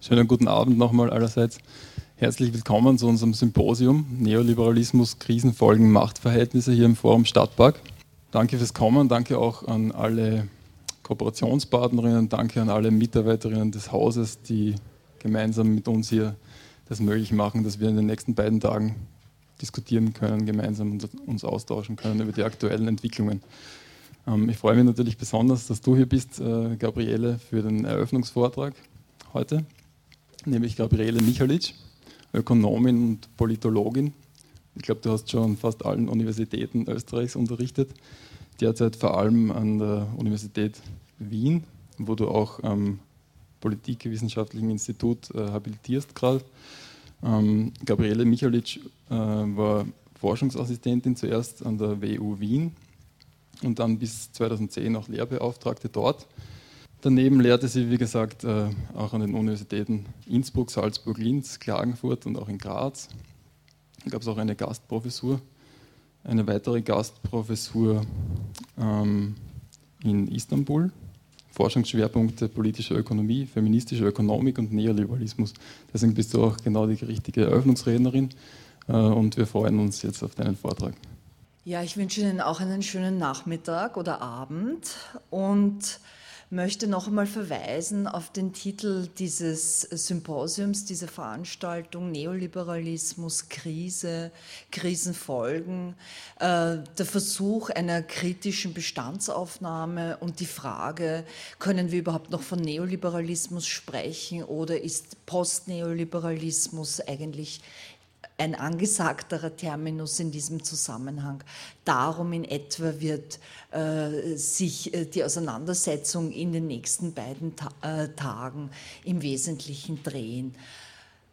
Schönen guten Abend nochmal allerseits. Herzlich willkommen zu unserem Symposium Neoliberalismus, Krisenfolgen, Machtverhältnisse hier im Forum Stadtpark. Danke fürs Kommen, danke auch an alle Kooperationspartnerinnen, danke an alle Mitarbeiterinnen des Hauses, die gemeinsam mit uns hier das möglich machen, dass wir in den nächsten beiden Tagen diskutieren können, gemeinsam uns austauschen können über die aktuellen Entwicklungen. Ähm, ich freue mich natürlich besonders, dass du hier bist, äh, Gabriele, für den Eröffnungsvortrag heute nämlich Gabriele Michalic, Ökonomin und Politologin. Ich glaube, du hast schon fast allen Universitäten Österreichs unterrichtet, derzeit vor allem an der Universität Wien, wo du auch am Politikwissenschaftlichen Institut äh, habilitierst gerade. Ähm, Gabriele Michalic äh, war Forschungsassistentin zuerst an der WU Wien und dann bis 2010 auch Lehrbeauftragte dort Daneben lehrte sie, wie gesagt, äh, auch an den Universitäten Innsbruck, Salzburg, Linz, Klagenfurt und auch in Graz. Da gab es auch eine Gastprofessur, eine weitere Gastprofessur ähm, in Istanbul. Forschungsschwerpunkte politische Ökonomie, feministische Ökonomik und Neoliberalismus. Deswegen bist du auch genau die richtige Eröffnungsrednerin äh, und wir freuen uns jetzt auf deinen Vortrag. Ja, ich wünsche Ihnen auch einen schönen Nachmittag oder Abend und möchte noch einmal verweisen auf den Titel dieses Symposiums, dieser Veranstaltung Neoliberalismus, Krise, Krisenfolgen, äh, der Versuch einer kritischen Bestandsaufnahme und die Frage, können wir überhaupt noch von Neoliberalismus sprechen oder ist Postneoliberalismus eigentlich ein angesagterer Terminus in diesem Zusammenhang. Darum in etwa wird äh, sich äh, die Auseinandersetzung in den nächsten beiden Ta äh, Tagen im Wesentlichen drehen.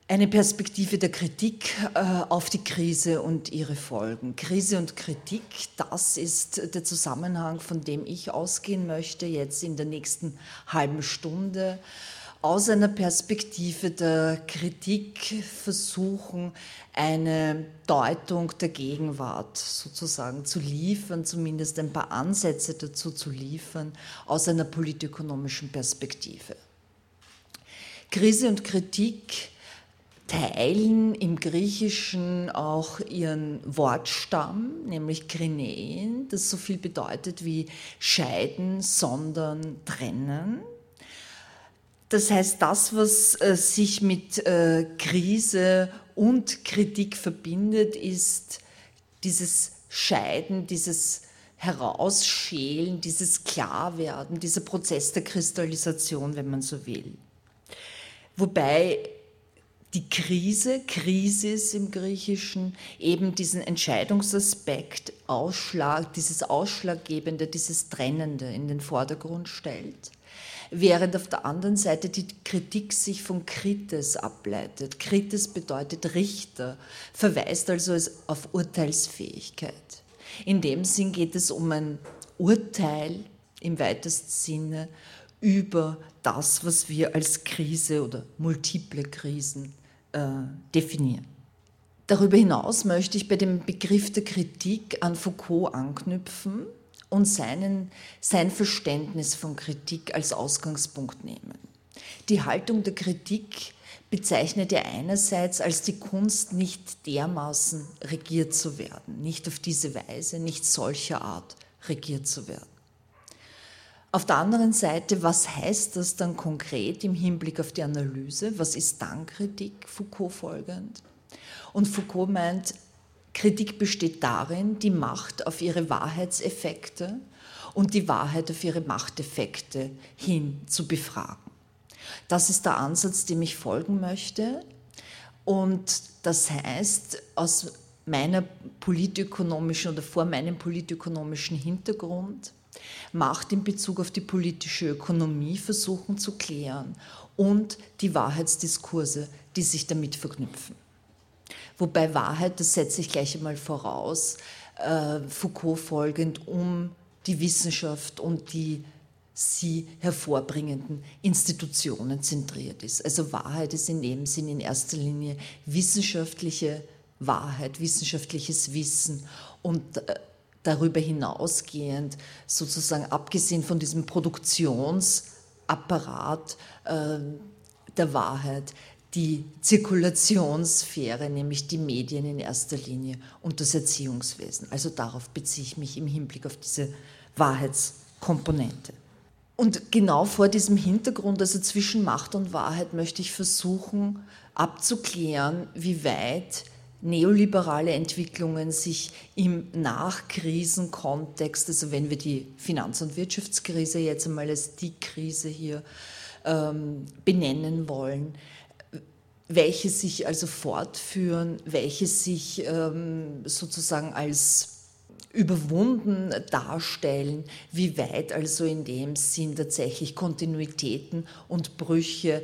Eine Perspektive der Kritik äh, auf die Krise und ihre Folgen. Krise und Kritik, das ist der Zusammenhang, von dem ich ausgehen möchte, jetzt in der nächsten halben Stunde aus einer Perspektive der Kritik versuchen, eine Deutung der Gegenwart sozusagen zu liefern, zumindest ein paar Ansätze dazu zu liefern, aus einer politökonomischen Perspektive. Krise und Kritik teilen im Griechischen auch ihren Wortstamm, nämlich Krinein, das so viel bedeutet wie scheiden, sondern trennen. Das heißt, das, was äh, sich mit äh, Krise und Kritik verbindet, ist dieses Scheiden, dieses Herausschälen, dieses Klarwerden, dieser Prozess der Kristallisation, wenn man so will. Wobei die Krise, Krisis im Griechischen, eben diesen Entscheidungsaspekt, Ausschlag, dieses Ausschlaggebende, dieses Trennende in den Vordergrund stellt während auf der anderen Seite die Kritik sich von Kritis ableitet. Kritis bedeutet Richter, verweist also auf Urteilsfähigkeit. In dem Sinn geht es um ein Urteil im weitesten Sinne über das, was wir als Krise oder multiple Krisen äh, definieren. Darüber hinaus möchte ich bei dem Begriff der Kritik an Foucault anknüpfen, und seinen, sein Verständnis von Kritik als Ausgangspunkt nehmen. Die Haltung der Kritik bezeichnet er einerseits als die Kunst, nicht dermaßen regiert zu werden, nicht auf diese Weise, nicht solcher Art regiert zu werden. Auf der anderen Seite, was heißt das dann konkret im Hinblick auf die Analyse? Was ist dann Kritik, Foucault folgend? Und Foucault meint, Kritik besteht darin, die Macht auf ihre Wahrheitseffekte und die Wahrheit auf ihre Machteffekte hin zu befragen. Das ist der Ansatz, dem ich folgen möchte. Und das heißt, aus meiner politökonomischen oder vor meinem politökonomischen Hintergrund, Macht in Bezug auf die politische Ökonomie versuchen zu klären und die Wahrheitsdiskurse, die sich damit verknüpfen. Wobei Wahrheit, das setze ich gleich einmal voraus, äh, Foucault folgend um die Wissenschaft und die sie hervorbringenden Institutionen zentriert ist. Also Wahrheit ist in dem Sinn in erster Linie wissenschaftliche Wahrheit, wissenschaftliches Wissen und äh, darüber hinausgehend sozusagen abgesehen von diesem Produktionsapparat äh, der Wahrheit die Zirkulationssphäre, nämlich die Medien in erster Linie und das Erziehungswesen. Also darauf beziehe ich mich im Hinblick auf diese Wahrheitskomponente. Und genau vor diesem Hintergrund, also zwischen Macht und Wahrheit, möchte ich versuchen abzuklären, wie weit neoliberale Entwicklungen sich im Nachkrisenkontext, also wenn wir die Finanz- und Wirtschaftskrise jetzt einmal als die Krise hier ähm, benennen wollen, welche sich also fortführen, welche sich ähm, sozusagen als überwunden darstellen, wie weit also in dem Sinn tatsächlich Kontinuitäten und Brüche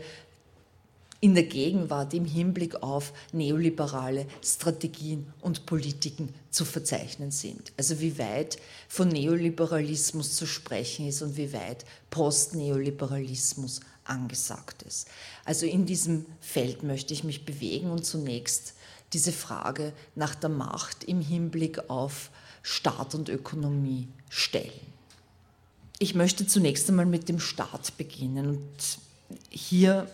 in der Gegenwart im Hinblick auf neoliberale Strategien und Politiken zu verzeichnen sind. Also wie weit von Neoliberalismus zu sprechen ist und wie weit Postneoliberalismus angesagt ist. Also in diesem Feld möchte ich mich bewegen und zunächst diese Frage nach der Macht im Hinblick auf Staat und Ökonomie stellen. Ich möchte zunächst einmal mit dem Staat beginnen und hier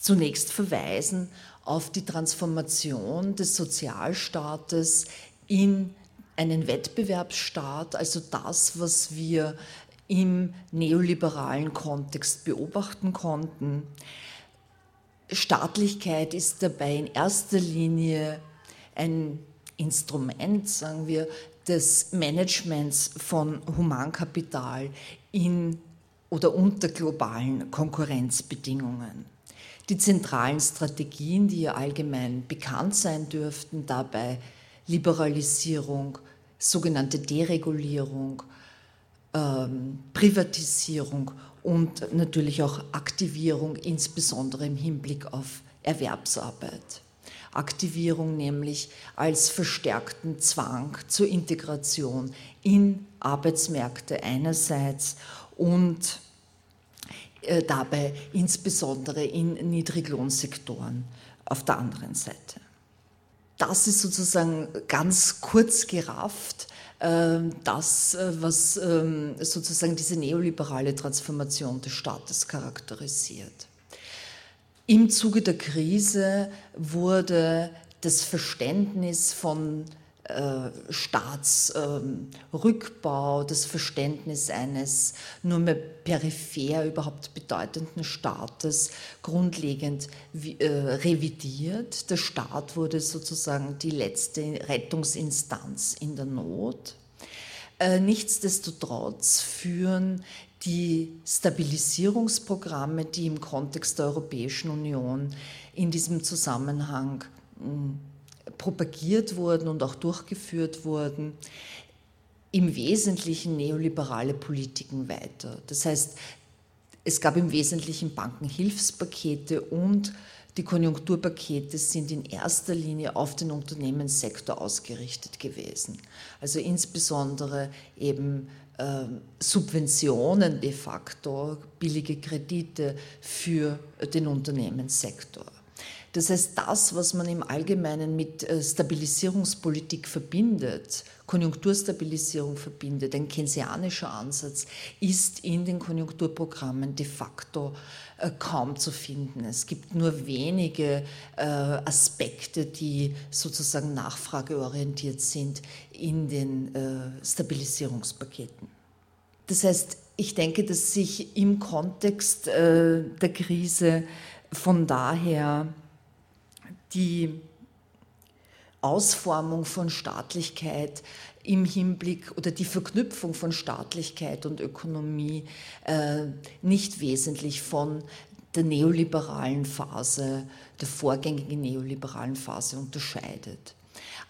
zunächst verweisen auf die Transformation des Sozialstaates in einen Wettbewerbsstaat, also das, was wir im neoliberalen Kontext beobachten konnten. Staatlichkeit ist dabei in erster Linie ein Instrument, sagen wir, des Managements von Humankapital in oder unter globalen Konkurrenzbedingungen. Die zentralen Strategien, die ja allgemein bekannt sein dürften, dabei Liberalisierung, sogenannte Deregulierung, ähm, Privatisierung und natürlich auch Aktivierung, insbesondere im Hinblick auf Erwerbsarbeit. Aktivierung nämlich als verstärkten Zwang zur Integration in Arbeitsmärkte einerseits und äh, dabei insbesondere in Niedriglohnsektoren auf der anderen Seite. Das ist sozusagen ganz kurz gerafft ähm, das, äh, was ähm, sozusagen diese neoliberale Transformation des Staates charakterisiert. Im Zuge der Krise wurde das Verständnis von Staatsrückbau, das Verständnis eines nur mehr peripher überhaupt bedeutenden Staates grundlegend äh, revidiert. Der Staat wurde sozusagen die letzte Rettungsinstanz in der Not. Äh, nichtsdestotrotz führen die Stabilisierungsprogramme, die im Kontext der Europäischen Union in diesem Zusammenhang hm, propagiert wurden und auch durchgeführt wurden, im Wesentlichen neoliberale Politiken weiter. Das heißt, es gab im Wesentlichen Bankenhilfspakete und die Konjunkturpakete sind in erster Linie auf den Unternehmenssektor ausgerichtet gewesen. Also insbesondere eben äh, Subventionen de facto, billige Kredite für den Unternehmenssektor. Das heißt, das, was man im Allgemeinen mit äh, Stabilisierungspolitik verbindet, Konjunkturstabilisierung verbindet, ein keynesianischer Ansatz, ist in den Konjunkturprogrammen de facto äh, kaum zu finden. Es gibt nur wenige äh, Aspekte, die sozusagen nachfrageorientiert sind in den Stabilisierungspaketen. Das heißt, ich denke, dass sich im Kontext der Krise von daher die Ausformung von Staatlichkeit im Hinblick oder die Verknüpfung von Staatlichkeit und Ökonomie äh, nicht wesentlich von der neoliberalen Phase, der vorgängigen neoliberalen Phase unterscheidet.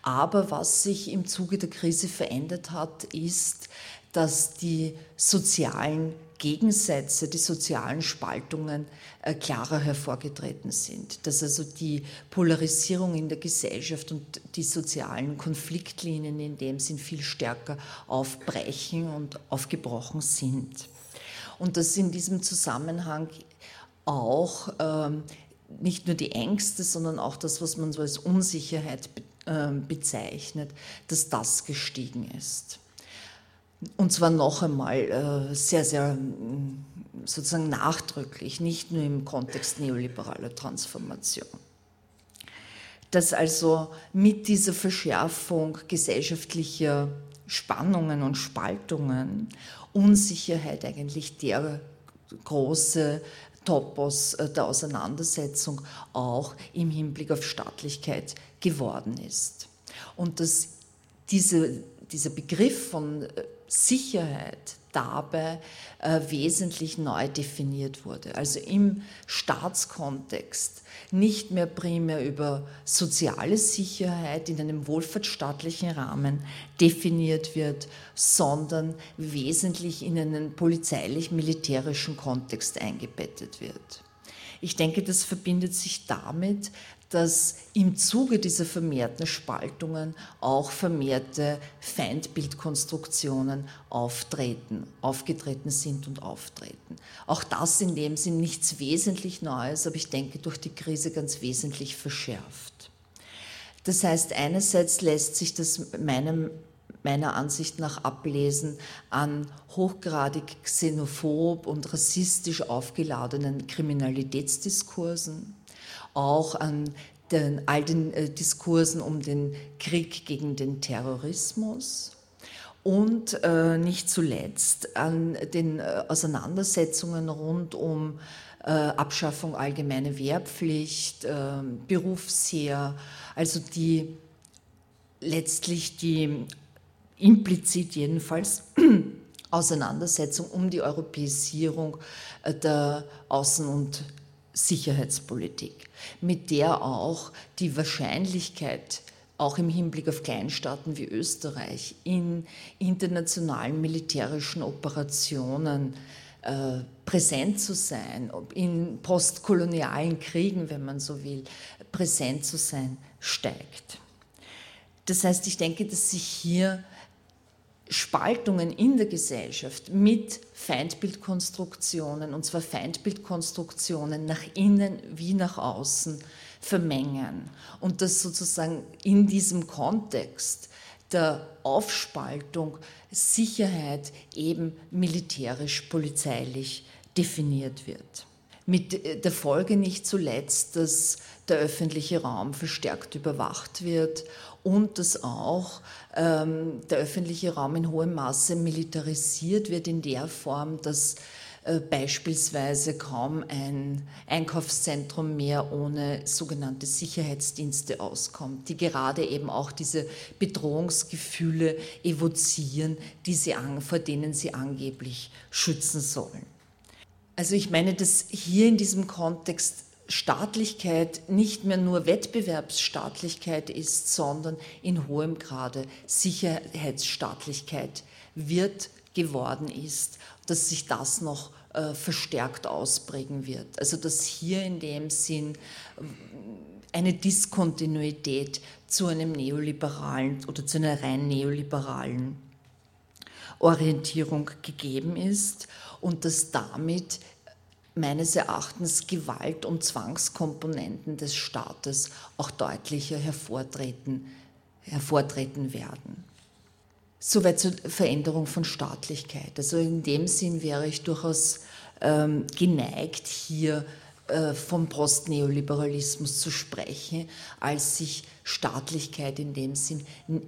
Aber was sich im Zuge der Krise verändert hat, ist, dass die sozialen Gegensätze, die sozialen Spaltungen äh, klarer hervorgetreten sind. Dass also die Polarisierung in der Gesellschaft und die sozialen Konfliktlinien in dem Sinn viel stärker aufbrechen und aufgebrochen sind. Und dass in diesem Zusammenhang auch ähm, nicht nur die Ängste, sondern auch das, was man so als Unsicherheit ähm, bezeichnet, dass das gestiegen ist. Und zwar noch einmal äh, sehr, sehr mm, sozusagen nachdrücklich, nicht nur im Kontext neoliberaler Transformation. Dass also mit dieser Verschärfung gesellschaftlicher Spannungen und Spaltungen Unsicherheit eigentlich der große Topos äh, der Auseinandersetzung auch im Hinblick auf Staatlichkeit geworden ist. Und dass diese, dieser Begriff von äh, Sicherheit dabei äh, wesentlich neu definiert wurde. Also im Staatskontext nicht mehr primär über soziale Sicherheit in einem wohlfahrtsstaatlichen Rahmen definiert wird, sondern wesentlich in einen polizeilich-militärischen Kontext eingebettet wird. Ich denke, das verbindet sich damit, dass im Zuge dieser vermehrten Spaltungen auch vermehrte Feindbildkonstruktionen auftreten, aufgetreten sind und auftreten. Auch das in dem Sinn nichts wesentlich Neues, aber ich denke durch die Krise ganz wesentlich verschärft. Das heißt, einerseits lässt sich das meinem, meiner Ansicht nach ablesen an hochgradig xenophob und rassistisch aufgeladenen Kriminalitätsdiskursen auch an den, all den äh, Diskursen um den Krieg gegen den Terrorismus. Und äh, nicht zuletzt an den äh, Auseinandersetzungen rund um äh, Abschaffung allgemeine Wehrpflicht, äh, Berufsheer, also die letztlich die implizit jedenfalls Auseinandersetzung um die Europäisierung äh, der Außen- und Sicherheitspolitik, mit der auch die Wahrscheinlichkeit, auch im Hinblick auf Kleinstaaten wie Österreich, in internationalen militärischen Operationen äh, präsent zu sein, in postkolonialen Kriegen, wenn man so will, präsent zu sein, steigt. Das heißt, ich denke, dass sich hier Spaltungen in der Gesellschaft mit Feindbildkonstruktionen, und zwar Feindbildkonstruktionen nach innen wie nach außen, vermengen. Und dass sozusagen in diesem Kontext der Aufspaltung Sicherheit eben militärisch-polizeilich definiert wird. Mit der Folge nicht zuletzt, dass der öffentliche Raum verstärkt überwacht wird und dass auch ähm, der öffentliche Raum in hohem Maße militarisiert wird in der Form, dass äh, beispielsweise kaum ein Einkaufszentrum mehr ohne sogenannte Sicherheitsdienste auskommt, die gerade eben auch diese Bedrohungsgefühle evozieren, die sie an, vor denen sie angeblich schützen sollen. Also ich meine, dass hier in diesem Kontext Staatlichkeit nicht mehr nur Wettbewerbsstaatlichkeit ist, sondern in hohem Grade Sicherheitsstaatlichkeit wird geworden ist, dass sich das noch äh, verstärkt ausprägen wird. Also dass hier in dem Sinn äh, eine Diskontinuität zu einem neoliberalen oder zu einer rein neoliberalen Orientierung gegeben ist und dass damit meines Erachtens Gewalt- und Zwangskomponenten des Staates auch deutlicher hervortreten, hervortreten werden. Soweit zur Veränderung von Staatlichkeit. Also in dem Sinn wäre ich durchaus ähm, geneigt, hier äh, vom Postneoliberalismus zu sprechen, als sich Staatlichkeit in dem Sinn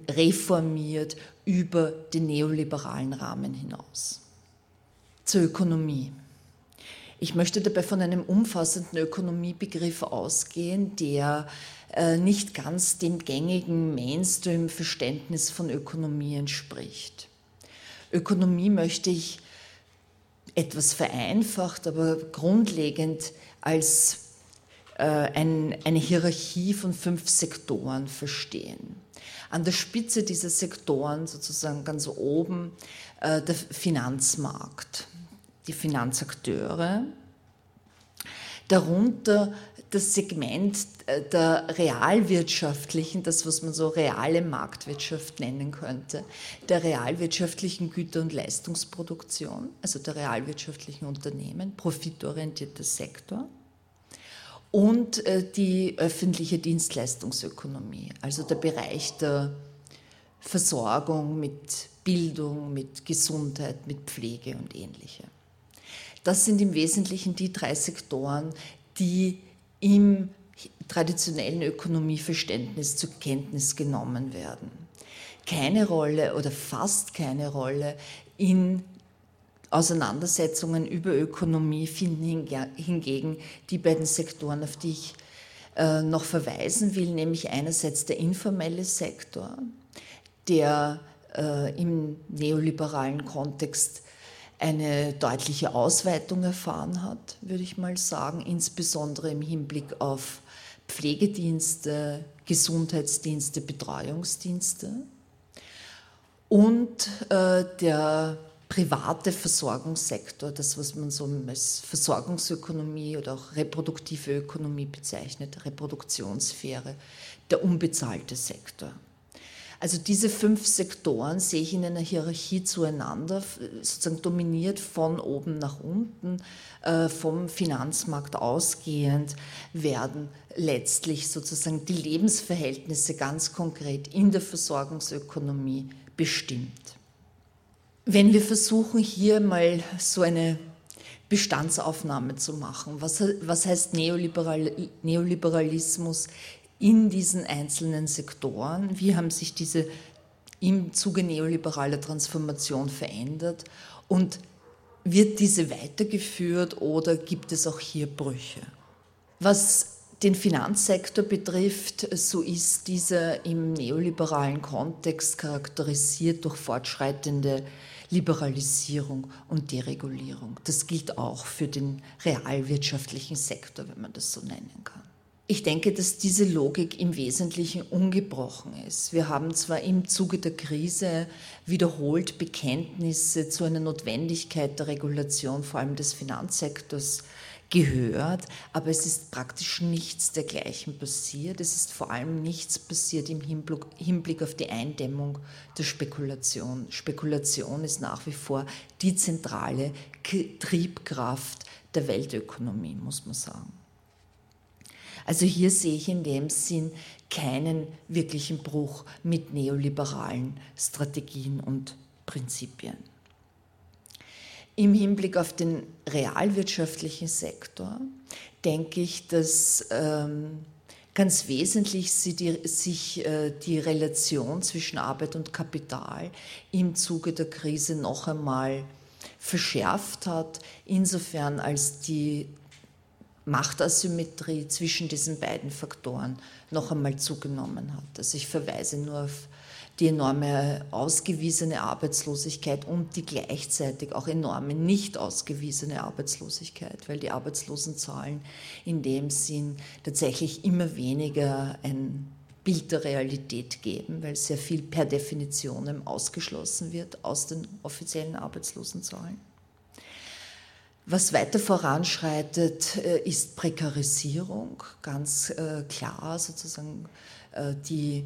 reformiert über den neoliberalen Rahmen hinaus. Zur Ökonomie. Ich möchte dabei von einem umfassenden Ökonomiebegriff ausgehen, der äh, nicht ganz dem gängigen Mainstream-Verständnis von Ökonomie entspricht. Ökonomie möchte ich etwas vereinfacht, aber grundlegend als äh, ein, eine Hierarchie von fünf Sektoren verstehen. An der Spitze dieser Sektoren, sozusagen ganz oben, äh, der Finanzmarkt die Finanzakteure, darunter das Segment äh, der realwirtschaftlichen, das was man so reale Marktwirtschaft nennen könnte, der realwirtschaftlichen Güter- und Leistungsproduktion, also der realwirtschaftlichen Unternehmen, profitorientierter Sektor und äh, die öffentliche Dienstleistungsökonomie, also der Bereich der Versorgung, mit Bildung, mit Gesundheit, mit Pflege und ähnliche. Das sind im Wesentlichen die drei Sektoren, die im traditionellen Ökonomieverständnis zur Kenntnis genommen werden. Keine Rolle oder fast keine Rolle in Auseinandersetzungen über Ökonomie finden hingegen die beiden Sektoren, auf die ich äh, noch verweisen will, nämlich einerseits der informelle Sektor, der äh, im neoliberalen Kontext eine deutliche Ausweitung erfahren hat, würde ich mal sagen, insbesondere im Hinblick auf Pflegedienste, Gesundheitsdienste, Betreuungsdienste. Und äh, der private Versorgungssektor, das, was man so als Versorgungsökonomie oder auch reproduktive Ökonomie bezeichnet, Reproduktionssphäre, der unbezahlte Sektor. Also diese fünf Sektoren sehe ich in einer Hierarchie zueinander, sozusagen dominiert von oben nach unten, äh, vom Finanzmarkt ausgehend, werden letztlich sozusagen die Lebensverhältnisse ganz konkret in der Versorgungsökonomie bestimmt. Wenn wir versuchen, hier mal so eine Bestandsaufnahme zu machen, was, was heißt Neoliberal, Neoliberalismus in diesen einzelnen Sektoren? Wie haben sich diese im Zuge neoliberaler Transformation verändert? Und wird diese weitergeführt oder gibt es auch hier Brüche? Was den Finanzsektor betrifft, so ist dieser im neoliberalen Kontext charakterisiert durch fortschreitende Liberalisierung und Deregulierung. Das gilt auch für den realwirtschaftlichen Sektor, wenn man das so nennen kann. Ich denke, dass diese Logik im Wesentlichen ungebrochen ist. Wir haben zwar im Zuge der Krise wiederholt Bekenntnisse zu einer Notwendigkeit der Regulation, vor allem des Finanzsektors, gehört, aber es ist praktisch nichts dergleichen passiert. Es ist vor allem nichts passiert im Hinblick auf die Eindämmung der Spekulation. Spekulation ist nach wie vor die zentrale Triebkraft der Weltökonomie, muss man sagen. Also hier sehe ich in dem Sinn keinen wirklichen Bruch mit neoliberalen Strategien und Prinzipien. Im Hinblick auf den realwirtschaftlichen Sektor denke ich, dass ähm, ganz wesentlich die, sich äh, die Relation zwischen Arbeit und Kapital im Zuge der Krise noch einmal verschärft hat, insofern als die Machtasymmetrie zwischen diesen beiden Faktoren noch einmal zugenommen hat. Also ich verweise nur auf die enorme ausgewiesene Arbeitslosigkeit und die gleichzeitig auch enorme nicht ausgewiesene Arbeitslosigkeit, weil die Arbeitslosenzahlen in dem Sinn tatsächlich immer weniger ein Bild der Realität geben, weil sehr viel per Definition ausgeschlossen wird aus den offiziellen Arbeitslosenzahlen. Was weiter voranschreitet, äh, ist Prekarisierung, ganz äh, klar sozusagen äh, die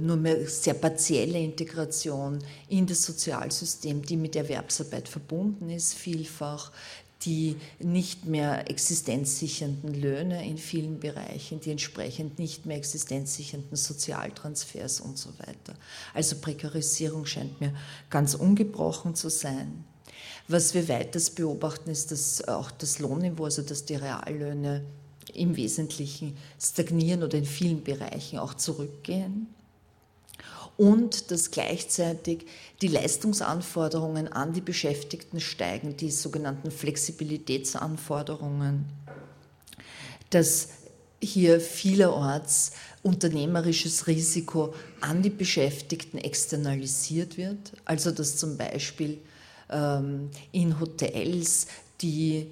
nur mehr sehr partielle Integration in das Sozialsystem, die mit Erwerbsarbeit verbunden ist, vielfach die nicht mehr existenzsichernden Löhne in vielen Bereichen, die entsprechend nicht mehr existenzsichernden Sozialtransfers und so weiter. Also Prekarisierung scheint mir ganz ungebrochen zu sein. Was wir weiters beobachten, ist, dass auch das Lohnniveau, also dass die Reallöhne im Wesentlichen stagnieren oder in vielen Bereichen auch zurückgehen. Und dass gleichzeitig die Leistungsanforderungen an die Beschäftigten steigen, die sogenannten Flexibilitätsanforderungen, dass hier vielerorts unternehmerisches Risiko an die Beschäftigten externalisiert wird, also dass zum Beispiel in Hotels, die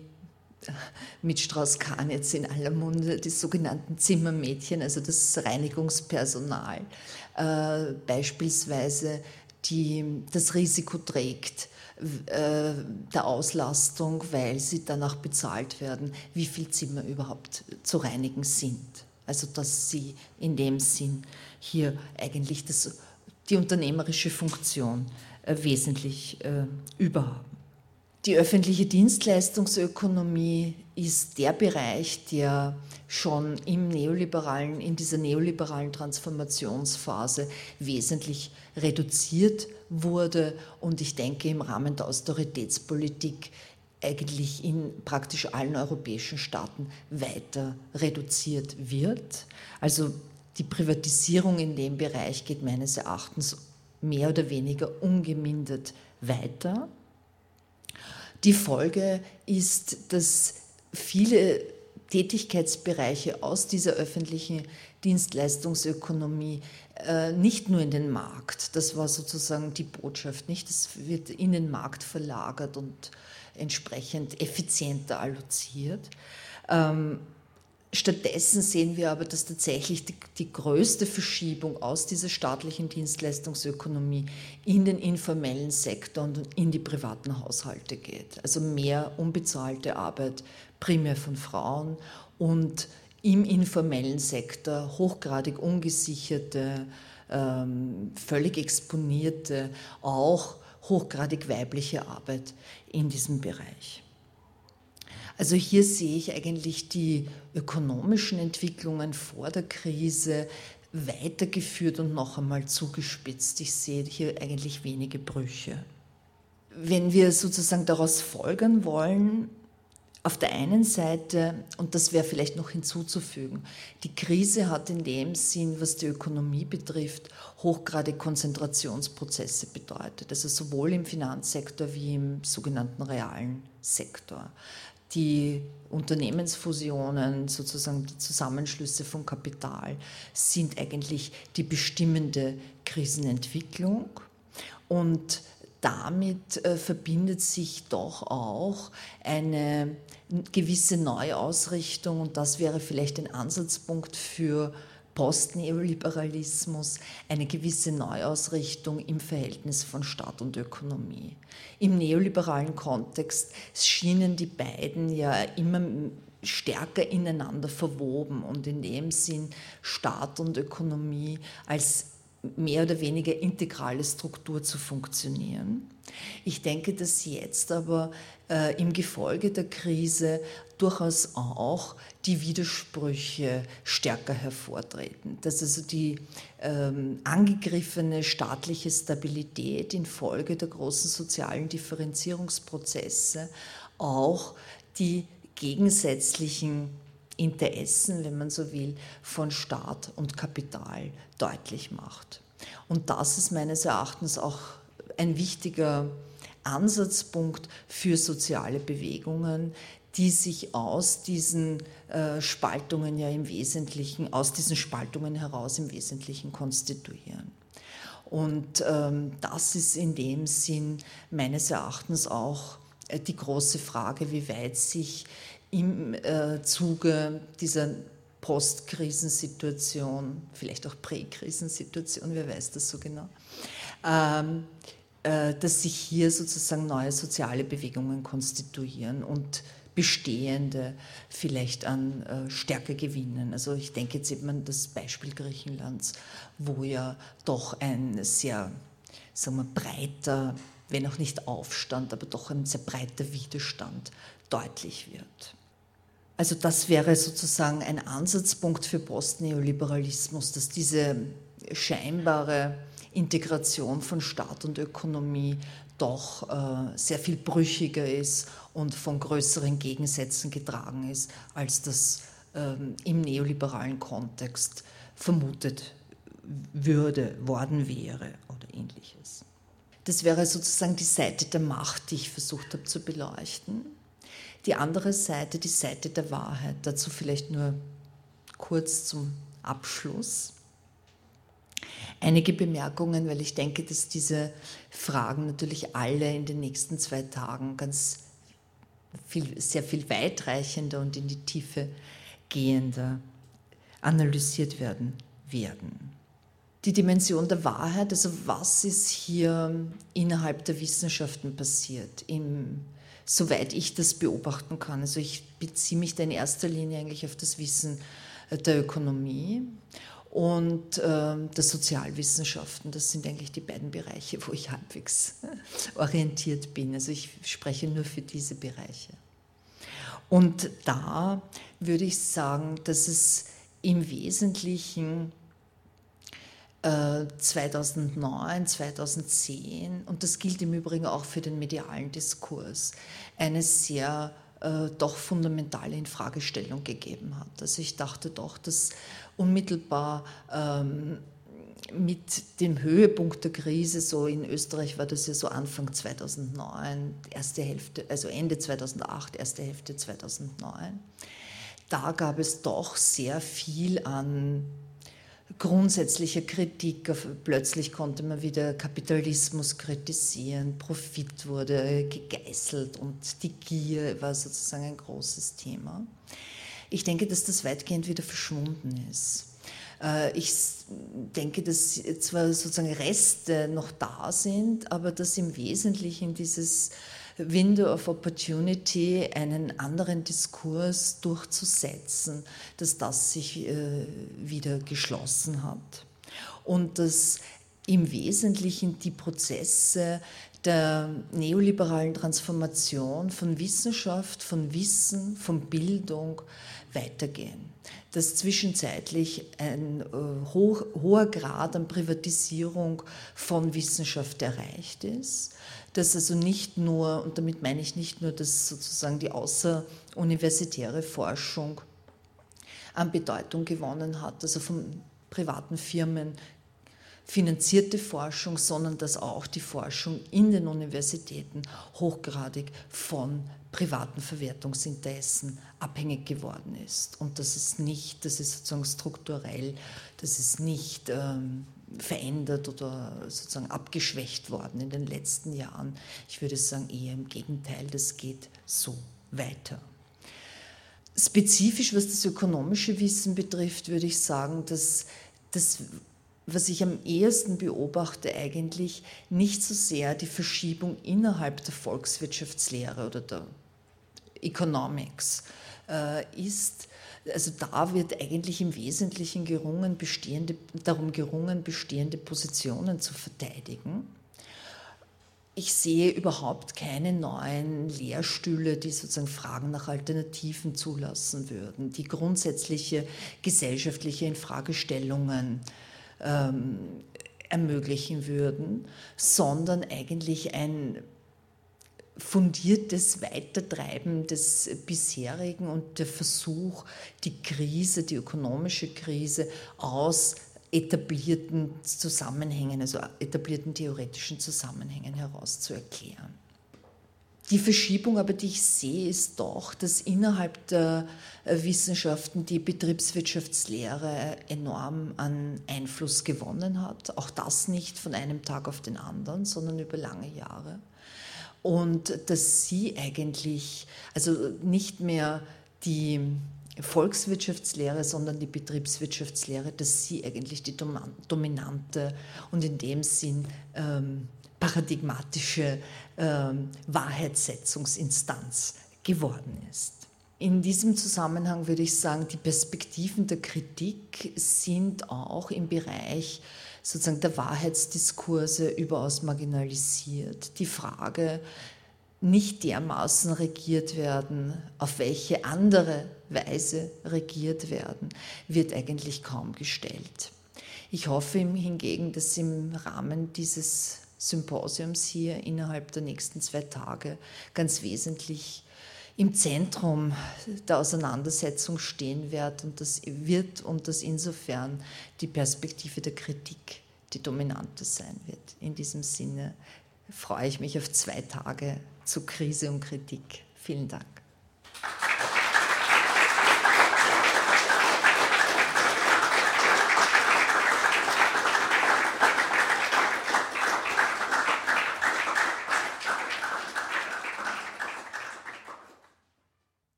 mit Strauß-Kahn jetzt in aller Munde, die sogenannten Zimmermädchen, also das Reinigungspersonal, äh, beispielsweise die das Risiko trägt äh, der Auslastung, weil sie danach bezahlt werden, wie viele Zimmer überhaupt zu reinigen sind. Also dass sie in dem Sinn hier eigentlich das, die unternehmerische Funktion äh, wesentlich äh, überhaben. Die öffentliche Dienstleistungsökonomie ist der Bereich, der schon im neoliberalen, in dieser neoliberalen Transformationsphase wesentlich reduziert wurde und ich denke im Rahmen der Austeritätspolitik eigentlich in praktisch allen europäischen Staaten weiter reduziert wird. Also die Privatisierung in dem Bereich geht meines Erachtens mehr oder weniger ungemindert weiter. Die Folge ist, dass viele Tätigkeitsbereiche aus dieser öffentlichen Dienstleistungsökonomie äh, nicht nur in den Markt, das war sozusagen die Botschaft, nicht? Das wird in den Markt verlagert und entsprechend effizienter alloziert. Ähm, Stattdessen sehen wir aber, dass tatsächlich die, die, größte Verschiebung aus dieser staatlichen Dienstleistungsökonomie in den informellen Sektor und in die privaten Haushalte geht. Also mehr unbezahlte Arbeit, primär von Frauen und im informellen Sektor hochgradig ungesicherte, ähm, völlig exponierte, auch hochgradig weibliche Arbeit in diesem Bereich. Also hier sehe ich eigentlich die ökonomischen Entwicklungen vor der Krise weitergeführt und noch einmal zugespitzt. Ich sehe hier eigentlich wenige Brüche. Wenn wir sozusagen daraus folgern wollen, auf der einen Seite, und das wäre vielleicht noch hinzuzufügen, die Krise hat in dem Sinn, was die Ökonomie betrifft, hochgradig Konzentrationsprozesse bedeutet, also sowohl im Finanzsektor wie im sogenannten realen Sektor die Unternehmensfusionen, sozusagen die Zusammenschlüsse von Kapital, sind eigentlich die bestimmende Krisenentwicklung. Und damit äh, verbindet sich doch auch eine gewisse Neuausrichtung und das wäre vielleicht ein Ansatzpunkt für Postneoliberalismus eine gewisse Neuausrichtung im Verhältnis von Staat und Ökonomie. Im neoliberalen Kontext schienen die beiden ja immer stärker ineinander verwoben und in dem Sinn Staat und Ökonomie als mehr oder weniger integrale Struktur zu funktionieren. Ich denke, dass jetzt aber äh, im Gefolge der Krise durchaus auch die Widersprüche stärker hervortreten. Dass also die ähm, angegriffene staatliche Stabilität infolge der großen sozialen Differenzierungsprozesse auch die gegensätzlichen Interessen, wenn man so will, von Staat und Kapital deutlich macht. Und das ist meines Erachtens auch ein wichtiger Ansatzpunkt für soziale Bewegungen, die sich aus diesen äh, Spaltungen ja im Wesentlichen, aus diesen Spaltungen heraus im Wesentlichen konstituieren. Und ähm, das ist in dem Sinn meines Erachtens auch äh, die große Frage, wie weit sich im äh, Zuge dieser Postkrisensituation, vielleicht auch Präkrisensituation, wer weiß das so genau, ähm, äh, dass sich hier sozusagen neue soziale Bewegungen konstituieren und bestehende vielleicht an äh, Stärke gewinnen. Also ich denke jetzt eben an das Beispiel Griechenlands, wo ja doch ein sehr sagen wir, breiter, wenn auch nicht Aufstand, aber doch ein sehr breiter Widerstand deutlich wird. Also das wäre sozusagen ein Ansatzpunkt für Postneoliberalismus, dass diese scheinbare Integration von Staat und Ökonomie doch äh, sehr viel brüchiger ist und von größeren Gegensätzen getragen ist, als das ähm, im neoliberalen Kontext vermutet würde, worden wäre oder ähnliches. Das wäre sozusagen die Seite der Macht, die ich versucht habe zu beleuchten. Die andere Seite, die Seite der Wahrheit, dazu vielleicht nur kurz zum Abschluss. Einige Bemerkungen, weil ich denke, dass diese Fragen natürlich alle in den nächsten zwei Tagen ganz viel, sehr viel weitreichender und in die Tiefe gehender analysiert werden werden. Die Dimension der Wahrheit, also was ist hier innerhalb der Wissenschaften passiert, im, soweit ich das beobachten kann. Also ich beziehe mich da in erster Linie eigentlich auf das Wissen der Ökonomie und äh, der Sozialwissenschaften. Das sind eigentlich die beiden Bereiche, wo ich halbwegs orientiert bin. Also ich spreche nur für diese Bereiche. Und da würde ich sagen, dass es im Wesentlichen 2009, äh, 2010, und das gilt im Übrigen auch für den medialen Diskurs, eine sehr äh, doch fundamentale Infragestellung gegeben hat. Also ich dachte doch, dass unmittelbar ähm, mit dem Höhepunkt der Krise, so in Österreich war das ja so Anfang 2009, erste Hälfte, also Ende 2008, erste Hälfte 2009, da gab es doch sehr viel an grundsätzlicher Kritik. Plötzlich konnte man wieder Kapitalismus kritisieren, Profit wurde gegeißelt und die Gier war sozusagen ein großes Thema. Ich denke, dass das weitgehend wieder verschwunden ist. Äh, ich denke, dass zwar sozusagen Reste noch da sind, aber dass im Wesentlichen dieses Window of Opportunity, einen anderen Diskurs durchzusetzen, dass das sich äh, wieder geschlossen hat. Und dass im Wesentlichen die Prozesse der neoliberalen Transformation von Wissenschaft, von Wissen, von Bildung weitergehen. Dass zwischenzeitlich ein äh, hoher Grad an Privatisierung von Wissenschaft erreicht ist, dass also nicht nur, und damit meine ich nicht nur, dass sozusagen die außeruniversitäre Forschung an Bedeutung gewonnen hat, also von privaten Firmen finanzierte Forschung, sondern dass auch die Forschung in den Universitäten hochgradig von privaten Verwertungsinteressen abhängig geworden ist. Und das ist nicht, das ist sozusagen strukturell, das ist nicht ähm, verändert oder sozusagen abgeschwächt worden in den letzten Jahren. Ich würde sagen eher im Gegenteil, das geht so weiter. Spezifisch, was das ökonomische Wissen betrifft, würde ich sagen, dass das was ich am ehesten beobachte, eigentlich nicht so sehr die Verschiebung innerhalb der Volkswirtschaftslehre oder der Economics äh, ist. Also da wird eigentlich im Wesentlichen gerungen, bestehende, darum gerungen, bestehende Positionen zu verteidigen. Ich sehe überhaupt keine neuen Lehrstühle, die sozusagen Fragen nach Alternativen zulassen würden, die grundsätzliche gesellschaftliche Infragestellungen ähm, ermöglichen würden, sondern eigentlich ein fundiertes Weitertreiben des bisherigen und der Versuch, die Krise, die ökonomische Krise aus etablierten Zusammenhängen, also etablierten theoretischen Zusammenhängen heraus zu erklären. Die Verschiebung aber, die ich sehe, ist doch, dass innerhalb der äh, Wissenschaften die Betriebswirtschaftslehre enorm an Einfluss gewonnen hat. Auch das nicht von einem Tag auf den anderen, sondern über lange Jahre. Und dass sie eigentlich, also nicht mehr die Volkswirtschaftslehre, sondern die Betriebswirtschaftslehre, dass sie eigentlich die dominante und in dem Sinn ähm, paradigmatische äh, Wahrheitssetzungsinstanz geworden ist. In diesem Zusammenhang würde ich sagen, die Perspektiven der Kritik sind auch im Bereich sozusagen der Wahrheitsdiskurse überaus marginalisiert. Die Frage, nicht dermaßen regiert werden, auf welche andere Weise regiert werden, wird eigentlich kaum gestellt. Ich hoffe hingegen, dass im Rahmen dieses Symposiums hier innerhalb der nächsten zwei Tage ganz wesentlich im Zentrum der Auseinandersetzung stehen wird und das wird und dass insofern die Perspektive der Kritik die dominante sein wird. In diesem Sinne freue ich mich auf zwei Tage zu Krise und Kritik. Vielen Dank.